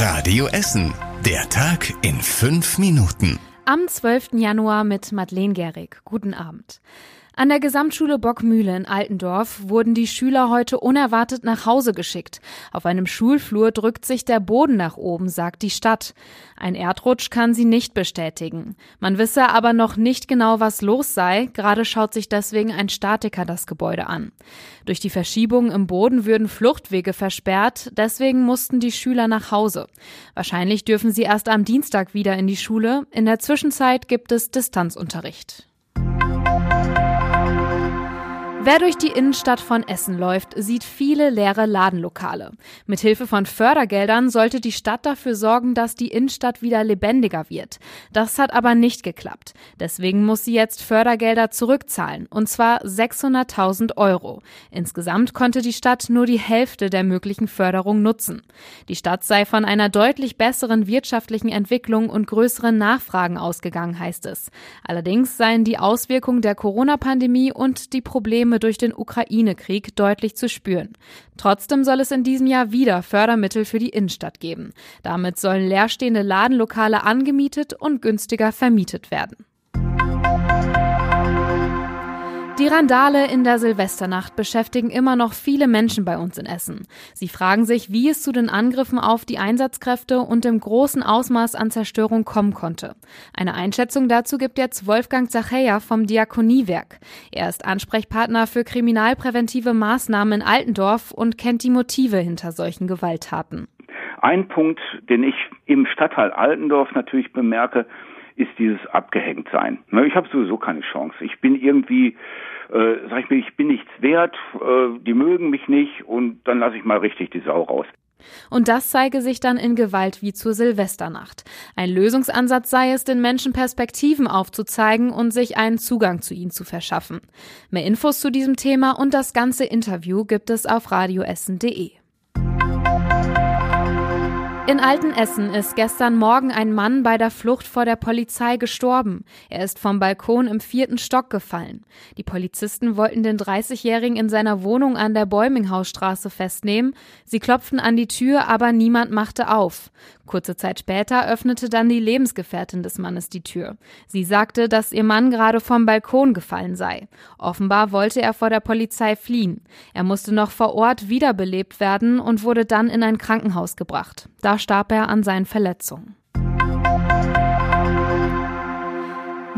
Radio Essen. Der Tag in fünf Minuten. Am 12. Januar mit Madeleine Gehrig. Guten Abend. An der Gesamtschule Bockmühle in Altendorf wurden die Schüler heute unerwartet nach Hause geschickt. Auf einem Schulflur drückt sich der Boden nach oben, sagt die Stadt. Ein Erdrutsch kann sie nicht bestätigen. Man wisse aber noch nicht genau, was los sei. Gerade schaut sich deswegen ein Statiker das Gebäude an. Durch die Verschiebung im Boden würden Fluchtwege versperrt. Deswegen mussten die Schüler nach Hause. Wahrscheinlich dürfen sie erst am Dienstag wieder in die Schule. In der Zwischenzeit gibt es Distanzunterricht. Wer durch die Innenstadt von Essen läuft, sieht viele leere Ladenlokale. Mithilfe von Fördergeldern sollte die Stadt dafür sorgen, dass die Innenstadt wieder lebendiger wird. Das hat aber nicht geklappt. Deswegen muss sie jetzt Fördergelder zurückzahlen, und zwar 600.000 Euro. Insgesamt konnte die Stadt nur die Hälfte der möglichen Förderung nutzen. Die Stadt sei von einer deutlich besseren wirtschaftlichen Entwicklung und größeren Nachfragen ausgegangen, heißt es. Allerdings seien die Auswirkungen der Corona-Pandemie und die Probleme durch den Ukraine-Krieg deutlich zu spüren. Trotzdem soll es in diesem Jahr wieder Fördermittel für die Innenstadt geben. Damit sollen leerstehende Ladenlokale angemietet und günstiger vermietet werden. Die Randale in der Silvesternacht beschäftigen immer noch viele Menschen bei uns in Essen. Sie fragen sich, wie es zu den Angriffen auf die Einsatzkräfte und dem großen Ausmaß an Zerstörung kommen konnte. Eine Einschätzung dazu gibt jetzt Wolfgang Zacheja vom Diakoniewerk. Er ist Ansprechpartner für kriminalpräventive Maßnahmen in Altendorf und kennt die Motive hinter solchen Gewalttaten. Ein Punkt, den ich im Stadtteil Altendorf natürlich bemerke, ist dieses Abgehängtsein. Ich habe sowieso keine Chance. Ich bin irgendwie, äh, sag ich mir, ich bin nichts wert, äh, die mögen mich nicht und dann lasse ich mal richtig die Sau raus. Und das zeige sich dann in Gewalt wie zur Silvesternacht. Ein Lösungsansatz sei es, den Menschen Perspektiven aufzuzeigen und sich einen Zugang zu ihnen zu verschaffen. Mehr Infos zu diesem Thema und das ganze Interview gibt es auf radioessen.de. In Altenessen ist gestern Morgen ein Mann bei der Flucht vor der Polizei gestorben. Er ist vom Balkon im vierten Stock gefallen. Die Polizisten wollten den 30-Jährigen in seiner Wohnung an der Bäuminghausstraße festnehmen. Sie klopften an die Tür, aber niemand machte auf. Kurze Zeit später öffnete dann die Lebensgefährtin des Mannes die Tür. Sie sagte, dass ihr Mann gerade vom Balkon gefallen sei. Offenbar wollte er vor der Polizei fliehen. Er musste noch vor Ort wiederbelebt werden und wurde dann in ein Krankenhaus gebracht. Da starb er an seinen Verletzungen.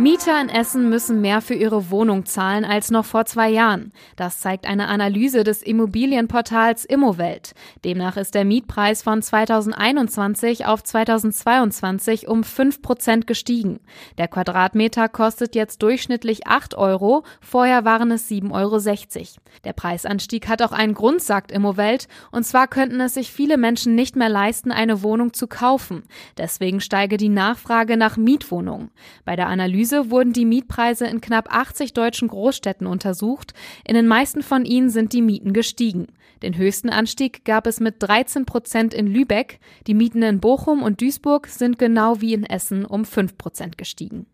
Mieter in Essen müssen mehr für ihre Wohnung zahlen als noch vor zwei Jahren. Das zeigt eine Analyse des Immobilienportals Immowelt. Demnach ist der Mietpreis von 2021 auf 2022 um 5 Prozent gestiegen. Der Quadratmeter kostet jetzt durchschnittlich 8 Euro, vorher waren es 7,60 Euro. Der Preisanstieg hat auch einen Grund, sagt Immowelt, und zwar könnten es sich viele Menschen nicht mehr leisten, eine Wohnung zu kaufen. Deswegen steige die Nachfrage nach Mietwohnungen. Bei der Analyse Analyse wurden die Mietpreise in knapp 80 deutschen Großstädten untersucht. In den meisten von ihnen sind die Mieten gestiegen. Den höchsten Anstieg gab es mit 13 Prozent in Lübeck. Die Mieten in Bochum und Duisburg sind genau wie in Essen um 5 Prozent gestiegen.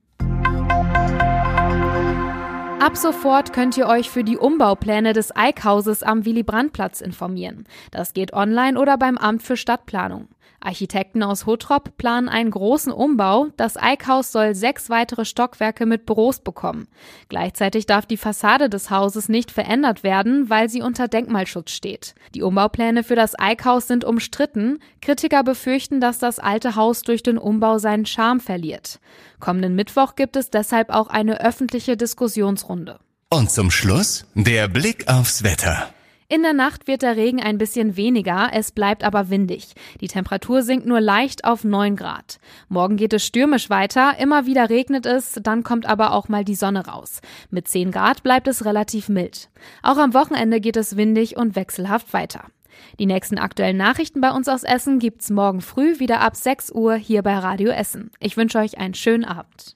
Ab sofort könnt ihr euch für die Umbaupläne des Eikhauses am Willy-Brandt-Platz informieren. Das geht online oder beim Amt für Stadtplanung. Architekten aus Hottrop planen einen großen Umbau. Das Eickhaus soll sechs weitere Stockwerke mit Büros bekommen. Gleichzeitig darf die Fassade des Hauses nicht verändert werden, weil sie unter Denkmalschutz steht. Die Umbaupläne für das Eickhaus sind umstritten. Kritiker befürchten, dass das alte Haus durch den Umbau seinen Charme verliert. Kommenden Mittwoch gibt es deshalb auch eine öffentliche Diskussionsrunde. Und zum Schluss der Blick aufs Wetter. In der Nacht wird der Regen ein bisschen weniger, es bleibt aber windig. Die Temperatur sinkt nur leicht auf 9 Grad. Morgen geht es stürmisch weiter, immer wieder regnet es, dann kommt aber auch mal die Sonne raus. Mit 10 Grad bleibt es relativ mild. Auch am Wochenende geht es windig und wechselhaft weiter. Die nächsten aktuellen Nachrichten bei uns aus Essen gibt's morgen früh wieder ab 6 Uhr hier bei Radio Essen. Ich wünsche euch einen schönen Abend.